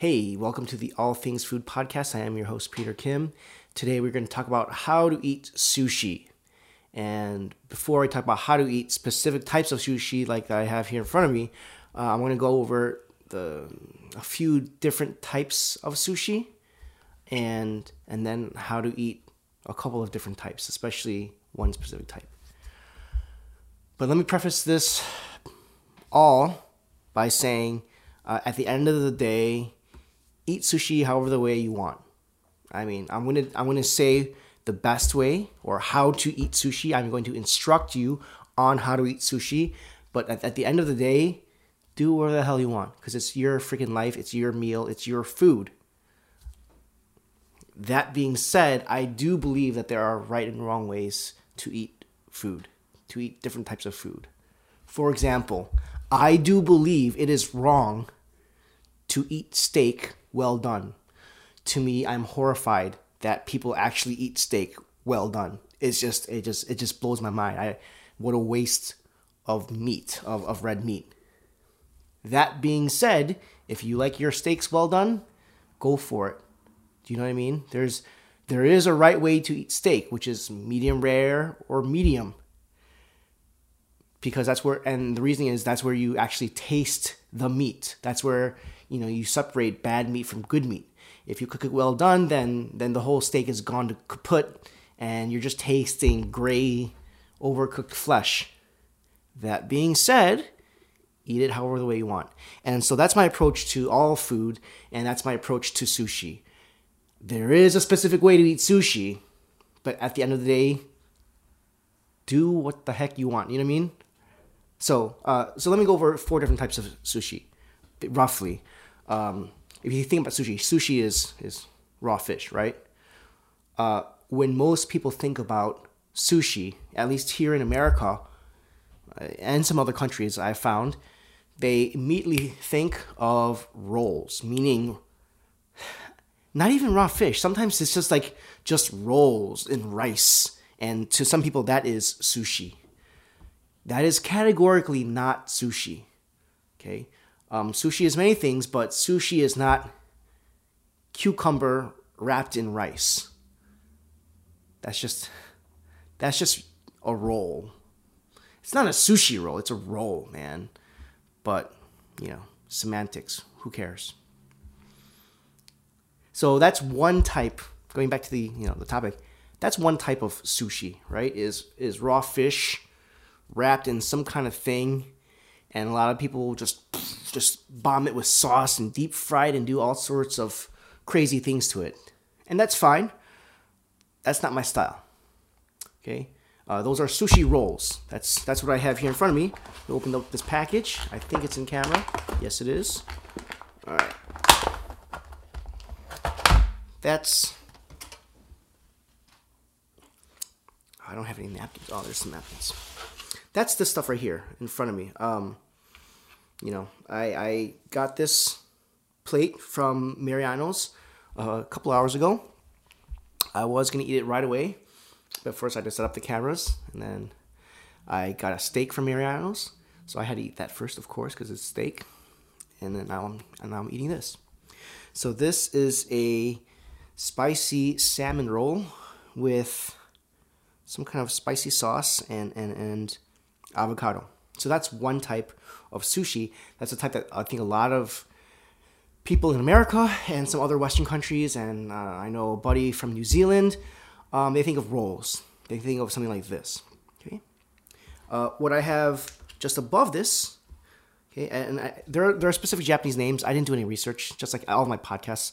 Hey, welcome to the All Things Food Podcast. I am your host, Peter Kim. Today we're going to talk about how to eat sushi. And before I talk about how to eat specific types of sushi like I have here in front of me, uh, I'm going to go over the a few different types of sushi and and then how to eat a couple of different types, especially one specific type. But let me preface this all by saying uh, at the end of the day, eat sushi however the way you want. I mean, I'm gonna I'm gonna say the best way or how to eat sushi. I'm going to instruct you on how to eat sushi. But at, at the end of the day, do whatever the hell you want because it's your freaking life. It's your meal. It's your food. That being said, I do believe that there are right and wrong ways to eat food, to eat different types of food. For example, I do believe it is wrong to eat steak well done. To me, I'm horrified that people actually eat steak well done. It's just it just it just blows my mind. I what a waste of meat, of, of red meat. That being said, if you like your steaks well done, go for it. Do you know what I mean? There's there is a right way to eat steak, which is medium rare or medium. Because that's where and the reason is that's where you actually taste the meat. That's where you know you separate bad meat from good meat. If you cook it well done, then then the whole steak is gone to kaput, and you're just tasting gray, overcooked flesh. That being said, eat it however the way you want. And so that's my approach to all food, and that's my approach to sushi. There is a specific way to eat sushi, but at the end of the day, do what the heck you want. You know what I mean? So, uh, so let me go over four different types of sushi, roughly. Um, if you think about sushi, sushi is is raw fish, right? Uh, when most people think about sushi, at least here in America uh, and some other countries, I found they immediately think of rolls, meaning not even raw fish. Sometimes it's just like just rolls in rice, and to some people that is sushi. That is categorically not sushi. Okay, um, sushi is many things, but sushi is not cucumber wrapped in rice. That's just that's just a roll. It's not a sushi roll, it's a roll, man. But, you know, semantics, who cares? So that's one type going back to the, you know, the topic. That's one type of sushi, right? Is is raw fish wrapped in some kind of thing and a lot of people will just just bomb it with sauce and deep fried and do all sorts of crazy things to it. And that's fine. That's not my style. Okay? Uh, those are sushi rolls. That's that's what I have here in front of me. We opened up this package. I think it's in camera. Yes, it is. All right. That's. I don't have any napkins. Oh, there's some napkins. That's the stuff right here in front of me. Um, you know, I I got this plate from Mariano's uh, a couple hours ago. I was gonna eat it right away, but first I had to set up the cameras, and then I got a steak from Mariano's, so I had to eat that first, of course, because it's steak. And then now I'm and now I'm eating this. So this is a spicy salmon roll with some kind of spicy sauce and and and avocado. So that's one type of sushi. That's a type that I think a lot of people in America and some other Western countries, and uh, I know a buddy from New Zealand, um, they think of rolls. They think of something like this. Okay, uh, what I have just above this, okay, and I, there are, there are specific Japanese names. I didn't do any research, just like all my podcasts.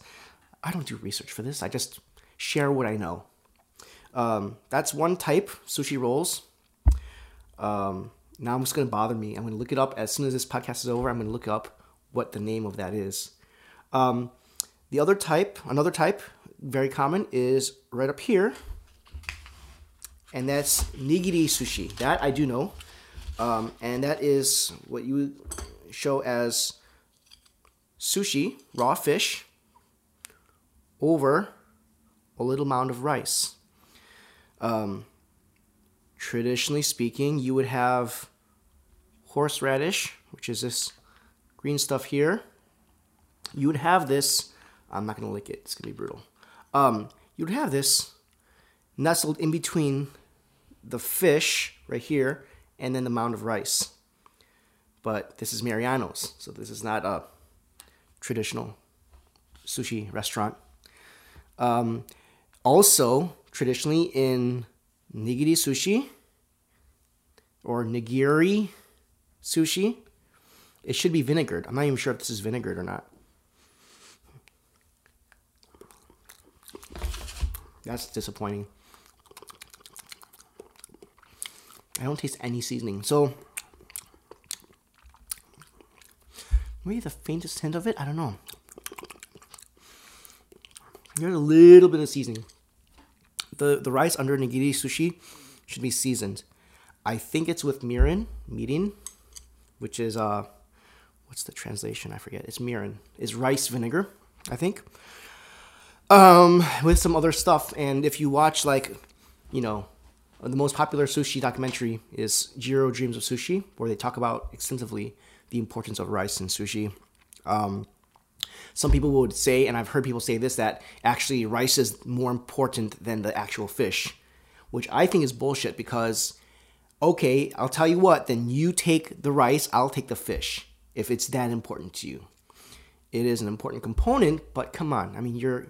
I don't do research for this. I just share what I know. Um, that's one type sushi rolls. Um, now I'm just gonna bother me. I'm gonna look it up as soon as this podcast is over. I'm gonna look up what the name of that is. Um, the other type, another type, very common, is right up here, and that's nigiri sushi. That I do know, um, and that is what you show as sushi, raw fish, over a little mound of rice. Um, traditionally speaking, you would have horseradish, which is this green stuff here, you would have this. I'm not gonna lick it. It's gonna be brutal. Um, you would have this nestled in between the fish right here and then the mound of rice. But this is Mariano's, so this is not a traditional sushi restaurant. Um, also, traditionally in nigiri sushi or nigiri sushi, it should be vinegared. I'm not even sure if this is vinegared or not. That's disappointing. I don't taste any seasoning. So maybe the faintest hint of it. I don't know. There's a little bit of seasoning. The the rice under nigiri sushi should be seasoned. I think it's with mirin, mirin, which is uh, what's the translation? I forget. It's mirin. It's rice vinegar, I think. Um, with some other stuff, and if you watch like, you know, the most popular sushi documentary is Jiro Dreams of Sushi, where they talk about extensively the importance of rice in sushi. Um, some people would say, and I've heard people say this, that actually rice is more important than the actual fish, which I think is bullshit because, okay, I'll tell you what, then you take the rice, I'll take the fish if it's that important to you. It is an important component, but come on, I mean, you're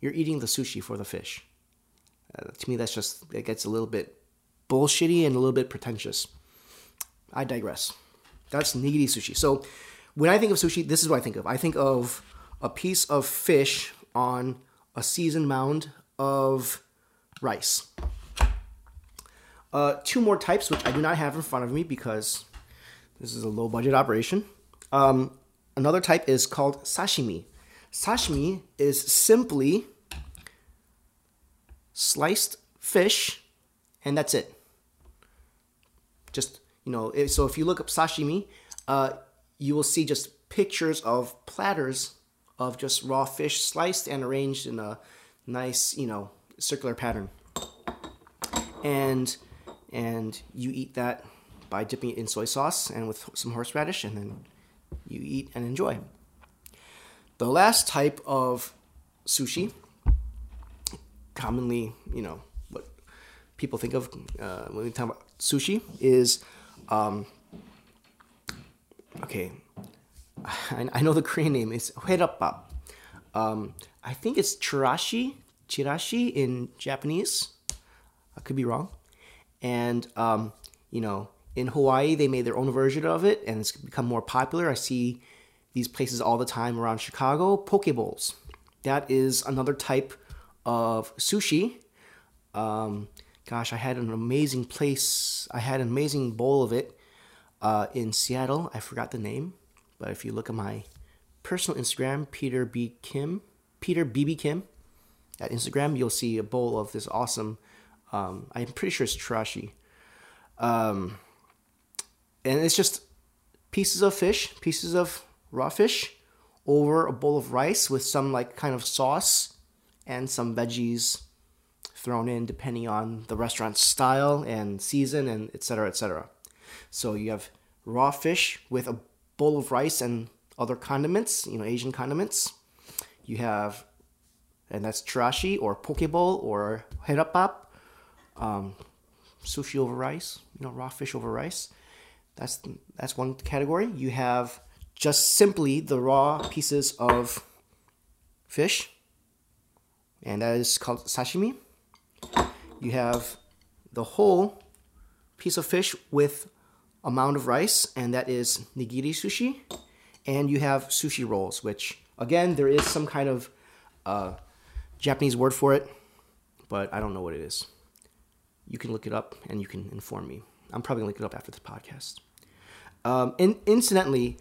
you're eating the sushi for the fish. Uh, to me, that's just it gets a little bit bullshitty and a little bit pretentious. I digress. That's nigiri sushi. So when I think of sushi, this is what I think of. I think of a piece of fish on a seasoned mound of rice. Uh, two more types, which I do not have in front of me because this is a low budget operation. Um, another type is called sashimi. Sashimi is simply sliced fish, and that's it. Just you know, so if you look up sashimi, uh, you will see just pictures of platters of just raw fish sliced and arranged in a nice, you know, circular pattern. And and you eat that by dipping it in soy sauce and with some horseradish, and then you eat and enjoy. The last type of sushi, commonly, you know, what people think of uh, when we talk about sushi, is um, okay. I, I know the Korean name is. Um, I think it's chirashi, chirashi in Japanese. I could be wrong. And um, you know, in Hawaii, they made their own version of it, and it's become more popular. I see these places all the time around Chicago. Poke bowls. That is another type of sushi. Um, gosh, I had an amazing place. I had an amazing bowl of it uh, in Seattle. I forgot the name, but if you look at my personal Instagram, Peter B Kim, Peter BB Kim, at Instagram, you'll see a bowl of this awesome. Um, I'm pretty sure it's chirashi. Um, and it's just pieces of fish, pieces of raw fish, over a bowl of rice with some like kind of sauce and some veggies thrown in depending on the restaurant's style and season and etc etc so you have raw fish with a bowl of rice and other condiments you know asian condiments. You have and that's chirashi or poke bowl or hoedeopbap um, sushi over rice you know raw fish over rice. That's that's one category. You have just simply the raw pieces of fish, and that is called sashimi. You have the whole piece of fish with a mound of rice, and that is nigiri sushi. And you have sushi rolls, which again there is some kind of uh, Japanese word for it, but I don't know what it is. You can look it up and you can inform me. I'm probably gonna look it up after the podcast. Um, and incidentally,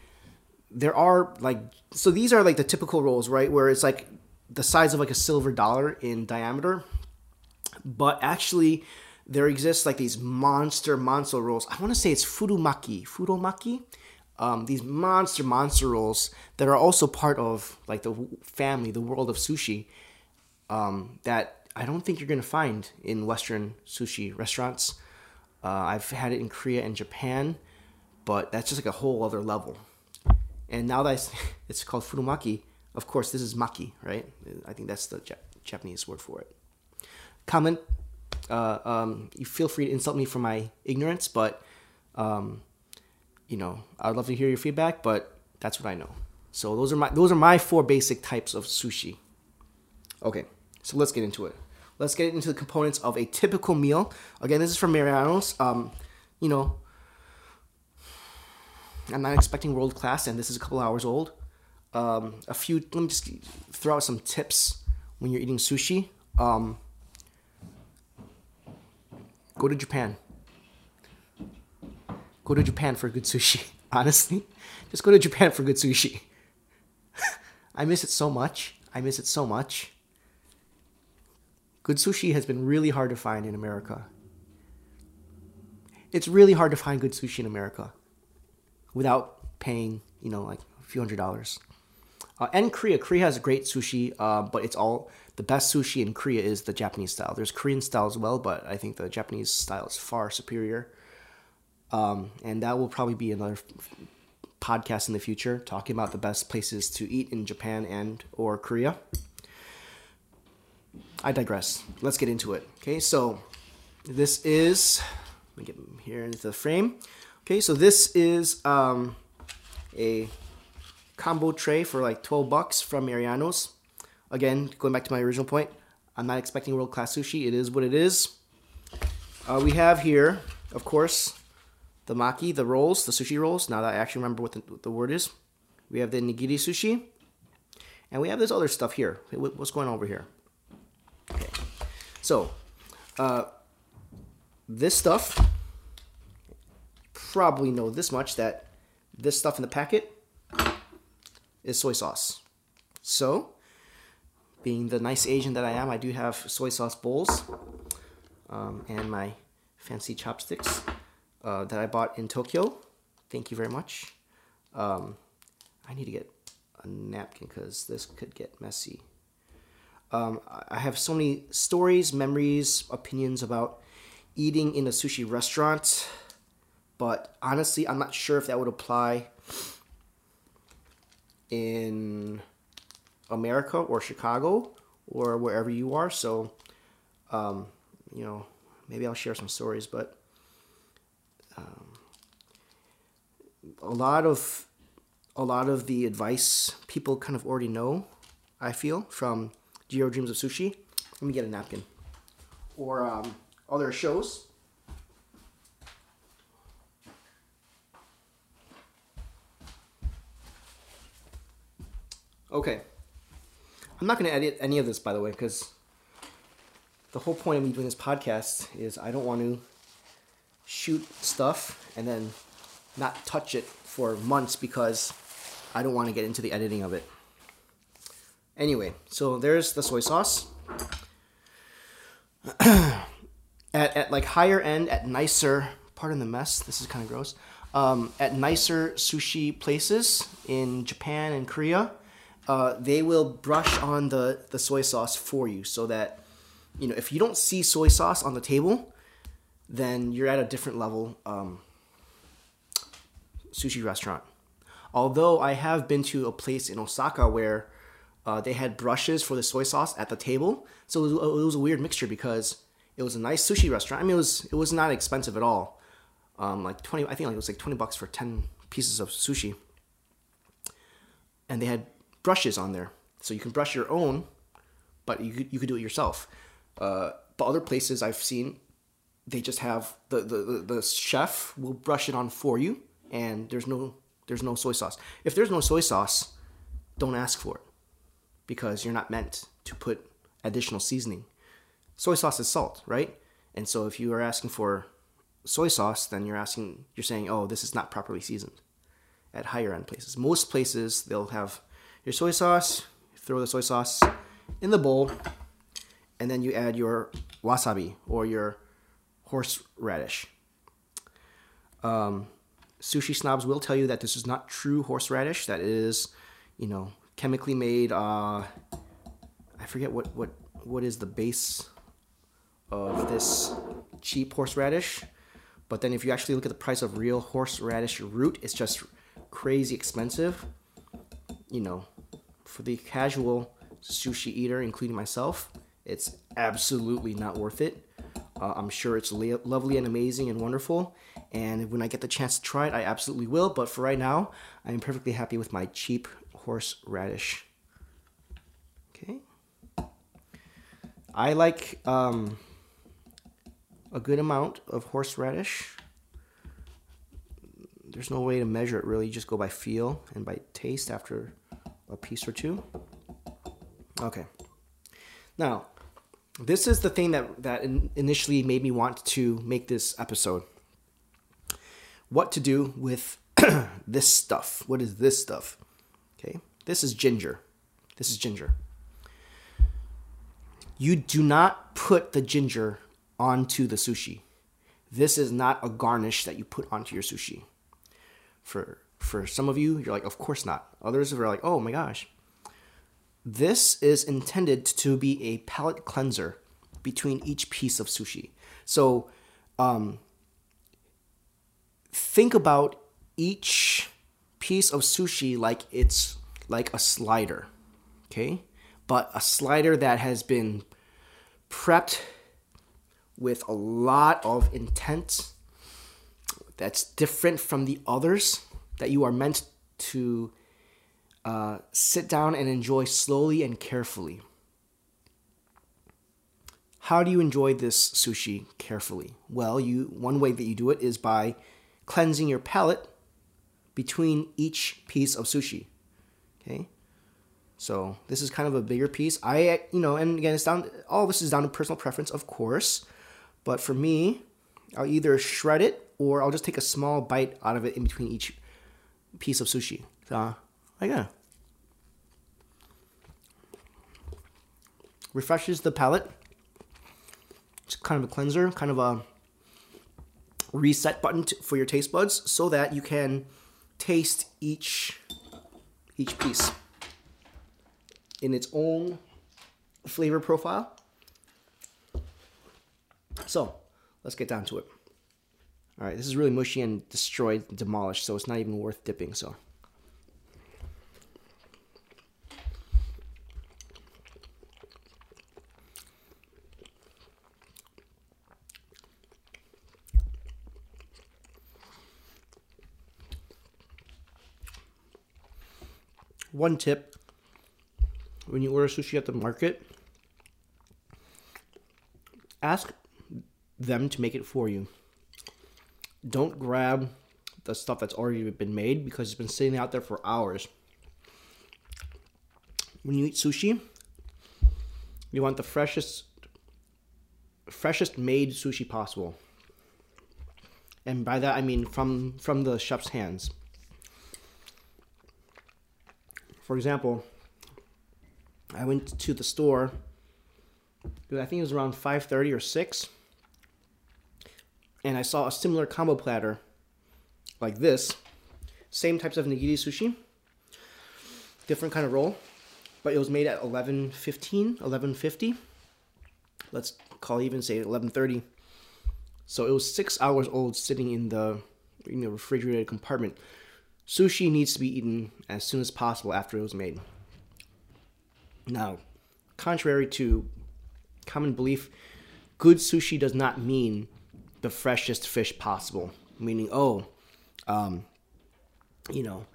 there are like so these are like the typical rolls, right? Where it's like the size of like a silver dollar in diameter. But actually there exists like these monster monster rolls. I want to say it's futomaki, futomaki. Um, these monster monster rolls that are also part of like the family, the world of sushi. Um, that I don't think you're gonna find in Western sushi restaurants. Uh, I've had it in Korea and Japan, but that's just like a whole other level. And now that it's called futomaki, Of course, this is maki, right? I think that's the Jap- Japanese word for it. Comment. Uh, um, you feel free to insult me for my ignorance, but um, you know, I'd love to hear your feedback. But that's what I know. So those are my those are my four basic types of sushi. Okay, so let's get into it. Let's get into the components of a typical meal. Again, this is from Mariano's. Um, you know, I'm not expecting world class, and this is a couple hours old. Um, a few. Let me just throw out some tips when you're eating sushi. Um, go to Japan. Go to Japan for good sushi. Honestly, just go to Japan for good sushi. I miss it so much. I miss it so much. Good sushi has been really hard to find in America. It's really hard to find good sushi in America without paying, you know, like a few hundred dollars. Uh, and Korea, Korea has great sushi, uh, but it's all the best sushi in Korea is the Japanese style. There's Korean style as well, but I think the Japanese style is far superior. Um, and that will probably be another podcast in the future talking about the best places to eat in Japan and or Korea. I digress. Let's get into it. Okay, so this is let me get here into the frame. Okay, so this is um, a combo tray for like 12 bucks from Mariano's. Again, going back to my original point, I'm not expecting world class sushi. It is what it is. Uh, we have here, of course, the maki, the rolls, the sushi rolls. Now that I actually remember what the, what the word is, we have the nigiri sushi, and we have this other stuff here. What's going on over here? Okay, so uh, this stuff, probably know this much that this stuff in the packet is soy sauce. So, being the nice Asian that I am, I do have soy sauce bowls um, and my fancy chopsticks uh, that I bought in Tokyo. Thank you very much. Um, I need to get a napkin because this could get messy. Um, I have so many stories, memories, opinions about eating in a sushi restaurant, but honestly, I'm not sure if that would apply in America or Chicago or wherever you are. So, um, you know, maybe I'll share some stories, but um, a lot of a lot of the advice people kind of already know. I feel from Jiro Dreams of Sushi. Let me get a napkin. Or um, other shows. Okay. I'm not going to edit any of this, by the way, because the whole point of me doing this podcast is I don't want to shoot stuff and then not touch it for months because I don't want to get into the editing of it. Anyway, so there's the soy sauce. at, at like higher end, at nicer, pardon the mess, this is kind of gross. Um, at nicer sushi places in Japan and Korea, uh, they will brush on the, the soy sauce for you so that, you know, if you don't see soy sauce on the table, then you're at a different level um, sushi restaurant. Although I have been to a place in Osaka where uh, they had brushes for the soy sauce at the table, so it was, it was, a weird mixture because it was a nice sushi restaurant. I mean, it was it was not expensive at all. Um, like twenty, I think like it was like twenty bucks for ten pieces of sushi, and they had brushes on there, so you can brush your own, but you you could do it yourself. Uh, but other places I've seen, they just have the, the, the chef will brush it on for you, and there's no there's no soy sauce. If there's no soy sauce, don't ask for it because you're not meant to put additional seasoning. Soy sauce is salt, right? And so if you are asking for soy sauce, then you're asking you're saying, "Oh, this is not properly seasoned." At higher end places, most places they'll have your soy sauce, throw the soy sauce in the bowl, and then you add your wasabi or your horseradish. Um, sushi snobs will tell you that this is not true horseradish. That is, you know, chemically made. Uh, I forget what what what is the base of this cheap horseradish. But then if you actually look at the price of real horseradish root, it's just crazy expensive. You know, for the casual sushi eater, including myself, it's absolutely not worth it. Uh, I'm sure it's la- lovely and amazing and wonderful. And when I get the chance to try it, I absolutely will. But for right now, I am perfectly happy with my cheap horseradish. Okay. I like um, a good amount of horseradish. There's no way to measure it really. You just go by feel and by taste after a piece or two. Okay. Now, this is the thing that that in, initially made me want to make this episode. What to do with this stuff? What is this stuff? Okay, this is ginger. This is ginger. You do not put the ginger onto the sushi. This is not a garnish that you put onto your sushi. For for some of you, you're like, of course not. Others are like, oh my gosh. This is intended to be a palate cleanser between each piece of sushi. So, um, think about each piece of sushi like it's like a slider, okay? But a slider that has been prepped with a lot of intent that's different from the others that you are meant to uh, sit down and enjoy slowly and carefully. How do you enjoy this sushi carefully? Well, you one way that you do it is by cleansing your palate between each piece of sushi. Okay? So, this is kind of a bigger piece. I you know, and again, it's down all this is down to personal preference, of course. But for me, I'll either shred it or I'll just take a small bite out of it in between each piece of sushi. Like yeah. Refreshes the palate. It's kind of a cleanser, kind of a reset button to, for your taste buds so that you can taste each each piece in its own flavor profile. So, let's get down to it. All right, this is really mushy and destroyed, demolished, so it's not even worth dipping. So. One tip when you order sushi at the market, ask them to make it for you. Don't grab the stuff that's already been made because it's been sitting out there for hours. When you eat sushi, you want the freshest freshest made sushi possible. And by that I mean from from the chef's hands. For example, I went to the store. I think it was around 5:30 or 6 and I saw a similar combo platter like this. Same types of nigiri sushi. Different kind of roll. But it was made at 11.15, 11.50. Let's call even say 11.30. So it was six hours old sitting in the refrigerated compartment. Sushi needs to be eaten as soon as possible after it was made. Now, contrary to common belief, good sushi does not mean the freshest fish possible. Meaning, oh, um, you know,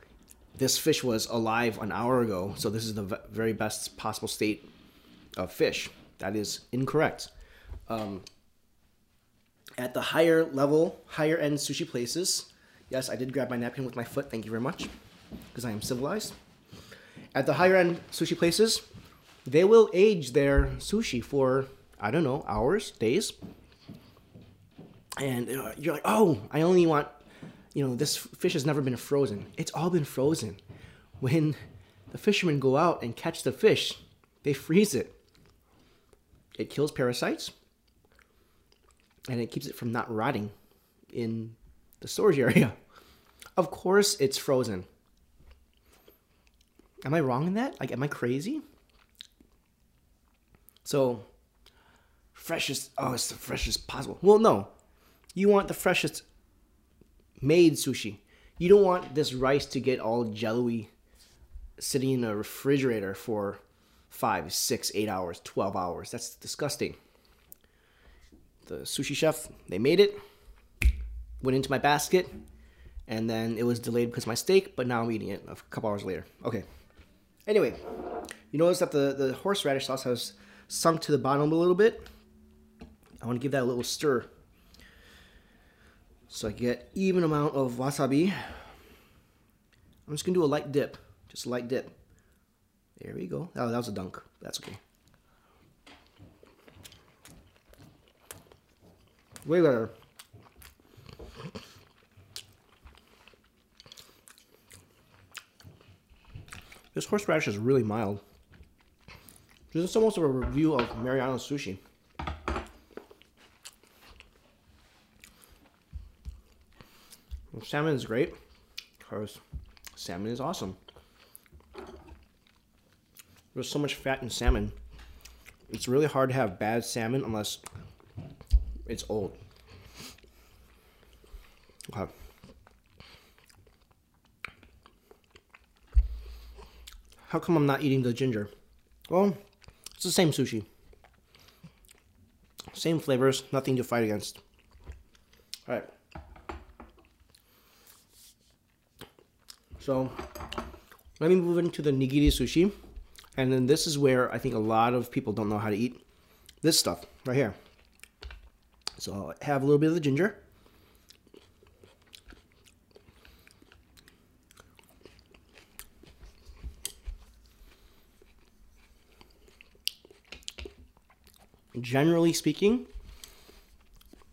this fish was alive an hour ago, so this is the very best possible state of fish. That is incorrect. Um, at the higher level, higher end sushi places, yes, I did grab my napkin with my foot. Thank you very much, because I am civilized. At the higher end sushi places, they will age their sushi for I don't know hours, days, and uh, you're like, oh, I only want, you know, this fish has never been frozen. It's all been frozen. When the fishermen go out and catch the fish, they freeze it. It kills parasites, and it keeps it from not rotting in the storage area. Of course, it's frozen. Am I wrong in that? Like, am I crazy? So, freshest, oh, it's the freshest possible. Well, no, you want the freshest made sushi. You don't want this rice to get all jelly sitting in a refrigerator for five, six, eight hours, 12 hours. That's disgusting. The sushi chef, they made it, went into my basket, and then it was delayed because my steak, but now I'm eating it a couple hours later. Okay. Anyway, you notice that the, the horseradish sauce has sunk to the bottom a little bit. I want to give that a little stir. So I get even amount of wasabi. I'm just gonna do a light dip, just a light dip. There we go. Oh, that was a dunk. That's okay. Way better. This horseradish is really mild. This is almost a review of Mariano's sushi. Salmon is great because salmon is awesome. There's so much fat in salmon. It's really hard to have bad salmon unless it's old. Okay. How come I'm not eating the ginger? Well, it's the same sushi. Same flavors, nothing to fight against. Alright. So, let me move into the nigiri sushi. And then this is where I think a lot of people don't know how to eat this stuff right here. So I'll have a little bit of the ginger. Generally speaking,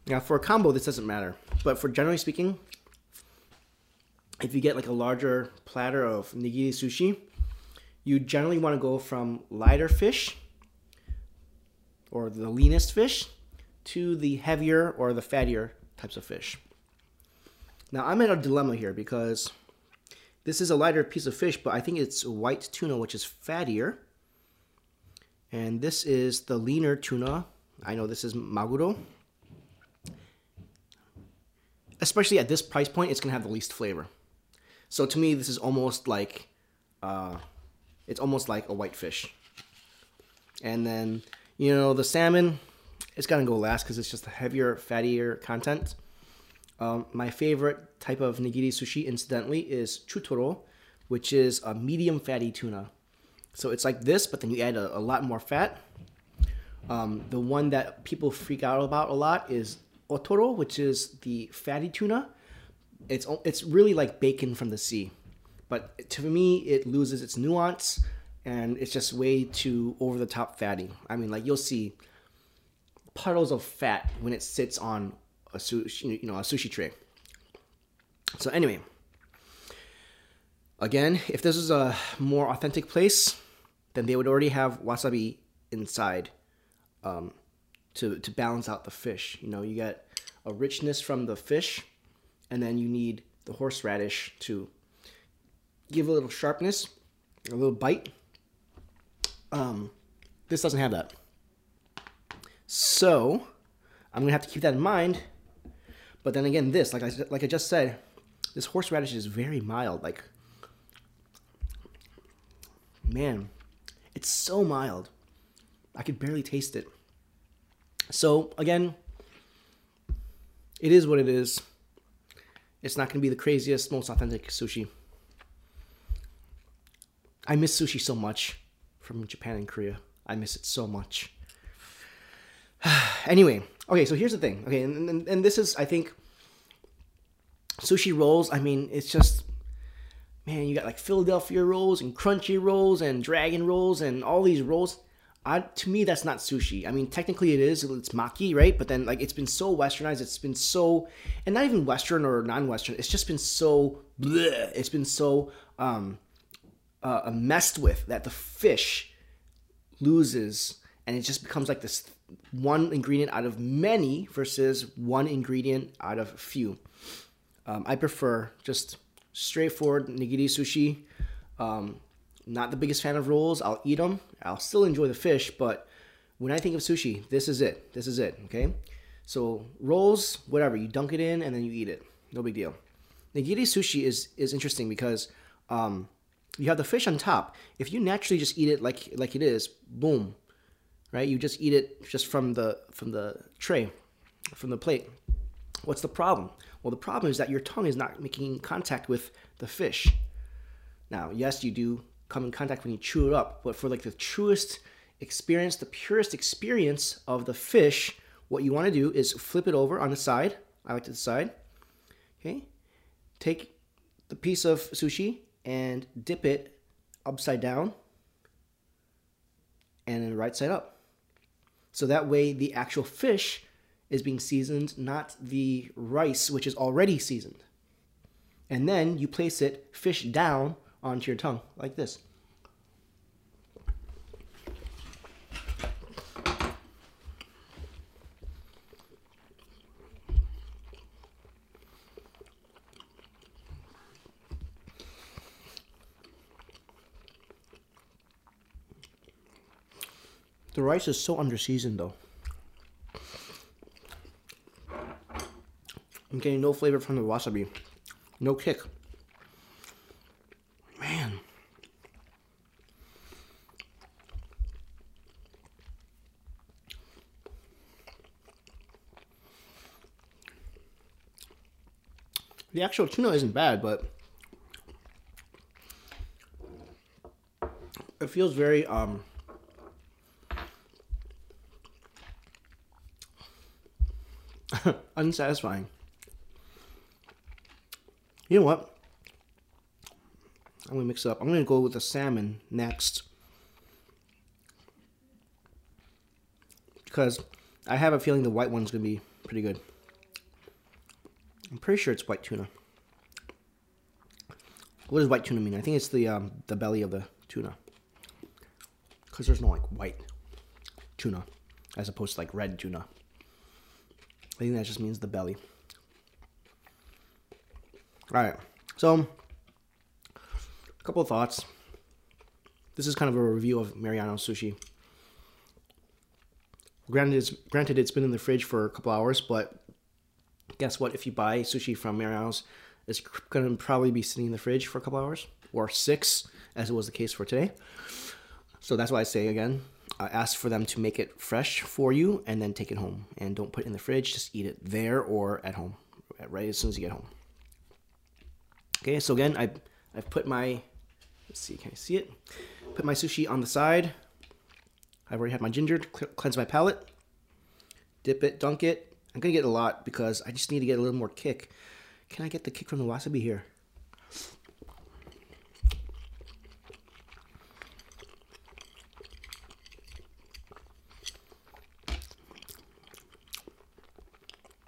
now for a combo, this doesn't matter. But for generally speaking, if you get like a larger platter of nigiri sushi, you generally want to go from lighter fish or the leanest fish to the heavier or the fattier types of fish. Now I'm in a dilemma here because this is a lighter piece of fish, but I think it's white tuna, which is fattier. And this is the leaner tuna. I know this is maguro. Especially at this price point, it's gonna have the least flavor. So to me, this is almost like uh, it's almost like a white fish. And then, you know, the salmon, it's gonna go last because it's just a heavier, fattier content. Um, my favorite type of nigiri sushi, incidentally, is chutoro, which is a medium fatty tuna. So it's like this, but then you add a, a lot more fat. Um, the one that people freak out about a lot is otoro, which is the fatty tuna. It's it's really like bacon from the sea. But to me, it loses its nuance and it's just way too over the top fatty. I mean, like you'll see puddles of fat when it sits on a sushi, you know, a sushi tray. So anyway, again, if this is a more authentic place, then they would already have wasabi inside um, to to balance out the fish. You know, you get a richness from the fish, and then you need the horseradish to give a little sharpness, a little bite. Um, this doesn't have that. So I'm gonna have to keep that in mind. But then again, this, like I like I just said, this horseradish is very mild. Like, man, it's so mild. I could barely taste it. So again, it is what it is. It's not gonna be the craziest, most authentic sushi. I miss sushi so much from Japan and Korea. I miss it so much. anyway, okay, so here's the thing. Okay, and, and, and this is, I think, sushi rolls. I mean, it's just, man, you got like Philadelphia rolls and crunchy rolls and dragon rolls and all these rolls. I, to me, that's not sushi. I mean, technically it is. It's maki, right? But then, like, it's been so westernized. It's been so, and not even Western or non-Western. It's just been so. Bleh, it's been so um, uh, messed with that the fish loses and it just becomes like this one ingredient out of many versus one ingredient out of few. Um, I prefer just straightforward nigiri sushi. Um, not the biggest fan of rolls. I'll eat them. I'll still enjoy the fish, but when I think of sushi, this is it. This is it. Okay. So rolls, whatever you dunk it in and then you eat it. No big deal. Nigiri sushi is is interesting because um, you have the fish on top. If you naturally just eat it like like it is, boom, right? You just eat it just from the from the tray, from the plate. What's the problem? Well, the problem is that your tongue is not making contact with the fish. Now, yes, you do come in contact when you chew it up, but for like the truest experience, the purest experience of the fish, what you want to do is flip it over on the side. I like to the side. Okay. Take the piece of sushi and dip it upside down and then right side up. So that way the actual fish is being seasoned, not the rice, which is already seasoned. And then you place it fish down onto your tongue like this. The rice is so underseasoned though. I'm getting no flavor from the wasabi. No kick. The actual tuna isn't bad, but it feels very um unsatisfying. You know what? I'm gonna mix it up. I'm gonna go with the salmon next. Because I have a feeling the white one's gonna be pretty good. I'm pretty sure it's white tuna. What does white tuna mean? I think it's the um, the belly of the tuna. Because there's no like white tuna as opposed to like red tuna. I think that just means the belly. All right, so a couple of thoughts. This is kind of a review of Mariano sushi. Granted, it's, granted, it's been in the fridge for a couple hours, but guess what? If you buy sushi from Mariano's, it's going to probably be sitting in the fridge for a couple hours or six, as it was the case for today. So that's why I say again, uh, ask for them to make it fresh for you and then take it home. And don't put it in the fridge, just eat it there or at home, right as soon as you get home. Okay, so again, I, I've put my, let's see, can I see it? Put my sushi on the side. I've already had my ginger to cleanse my palate. Dip it, dunk it. I'm gonna get a lot because I just need to get a little more kick. Can I get the kick from the wasabi here?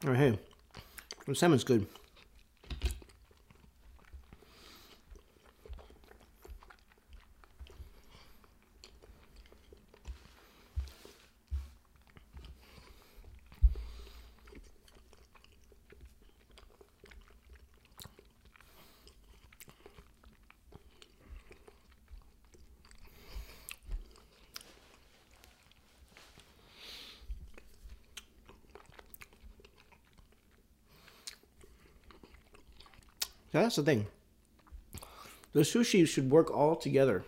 All right, hey, the salmon's good. That's the thing. The sushi should work all together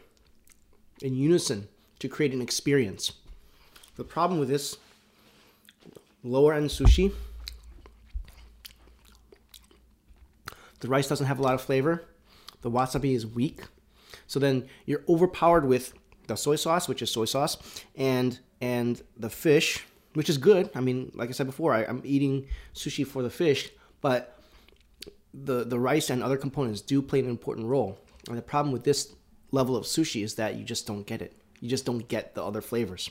in unison to create an experience. The problem with this lower end sushi, the rice doesn't have a lot of flavor. The wasabi is weak. So then you're overpowered with the soy sauce, which is soy sauce, and and the fish, which is good. I mean, like I said before, I, I'm eating sushi for the fish, but the the rice and other components do play an important role. And the problem with this level of sushi is that you just don't get it. You just don't get the other flavors.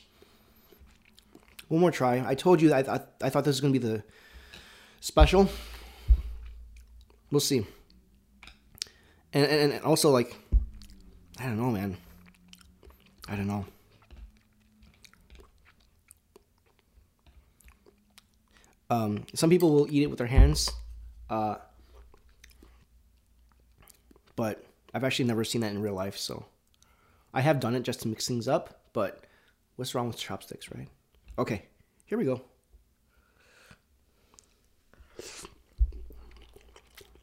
One more try. I told you I, I, I thought this was going to be the special. We'll see. And, and, and also, like, I don't know, man. I don't know. Um, some people will eat it with their hands. Uh, but I've actually never seen that in real life. So I have done it just to mix things up, but what's wrong with chopsticks, right? Okay, here we go.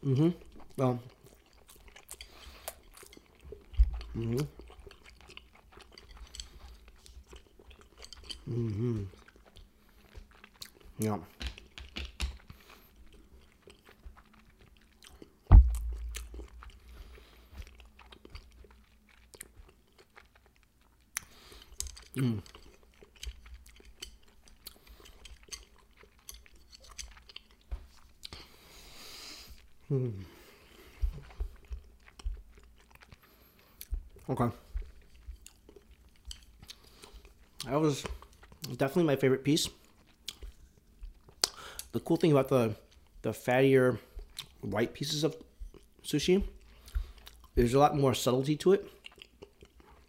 Mm-hmm. Well, Mm-hmm. Mm-hmm. Yeah. Mm. Okay. That was definitely my favorite piece. The cool thing about the the fattier white pieces of sushi, there's a lot more subtlety to it.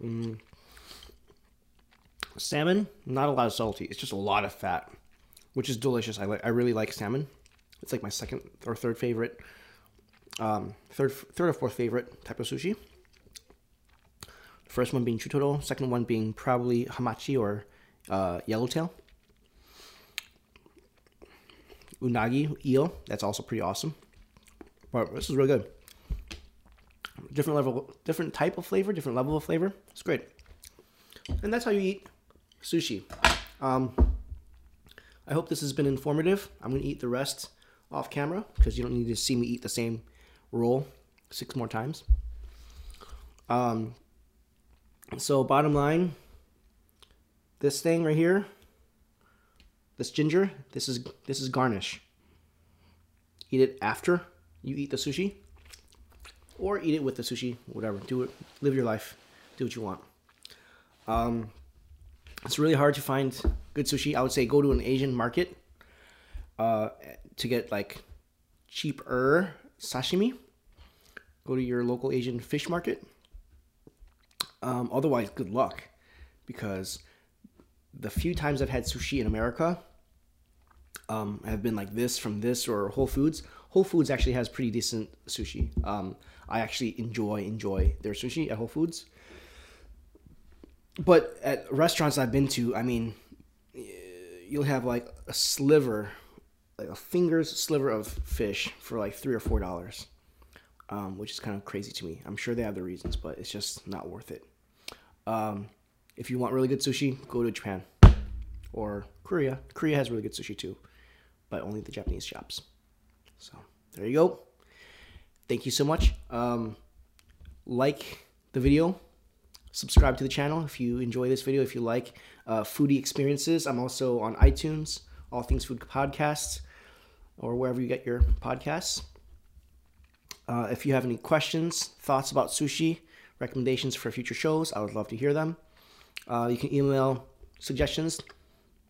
Mm. Salmon, not a lot of subtlety. It's just a lot of fat, which is delicious. I like. I really like salmon. It's like my second or third favorite, um, third third or fourth favorite type of sushi. First one being chutoro, second one being probably hamachi or uh, yellowtail. Unagi eel, that's also pretty awesome. But this is really good. Different level, different type of flavor, different level of flavor. It's great. And that's how you eat sushi. Um, I hope this has been informative. I'm going to eat the rest off camera because you don't need to see me eat the same roll six more times. Um, so bottom line, this thing right here, this ginger, this is this is garnish. Eat it after you eat the sushi, or eat it with the sushi, whatever. Do it. Live your life. Do what you want. Um, it's really hard to find good sushi. I would say go to an Asian market uh, to get like cheaper sashimi. Go to your local Asian fish market um, otherwise, good luck, because the few times I've had sushi in America um, have been like this from this or Whole Foods. Whole Foods actually has pretty decent sushi. Um, I actually enjoy enjoy their sushi at Whole Foods. But at restaurants I've been to, I mean, you'll have like a sliver, like a finger's sliver of fish for like three or four dollars, um, which is kind of crazy to me. I'm sure they have the reasons, but it's just not worth it. Um, if you want really good sushi, go to Japan or Korea. Korea has really good sushi too, but only the Japanese shops. So there you go. Thank you so much. Um, like the video, subscribe to the channel if you enjoy this video. If you like uh, foodie experiences, I'm also on iTunes, All Things Food Podcasts, or wherever you get your podcasts. Uh, if you have any questions, thoughts about sushi, recommendations for future shows, I would love to hear them. Uh, you can email suggestions,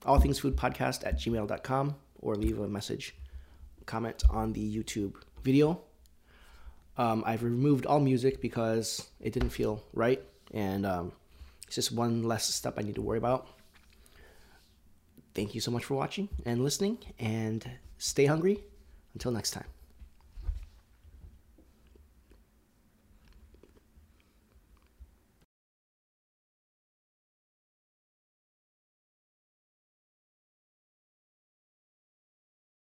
allthingsfoodpodcast at gmail.com, or leave a message, comment on the YouTube video. Um, I've removed all music because it didn't feel right, and um, it's just one less step I need to worry about. Thank you so much for watching and listening, and stay hungry. Until next time.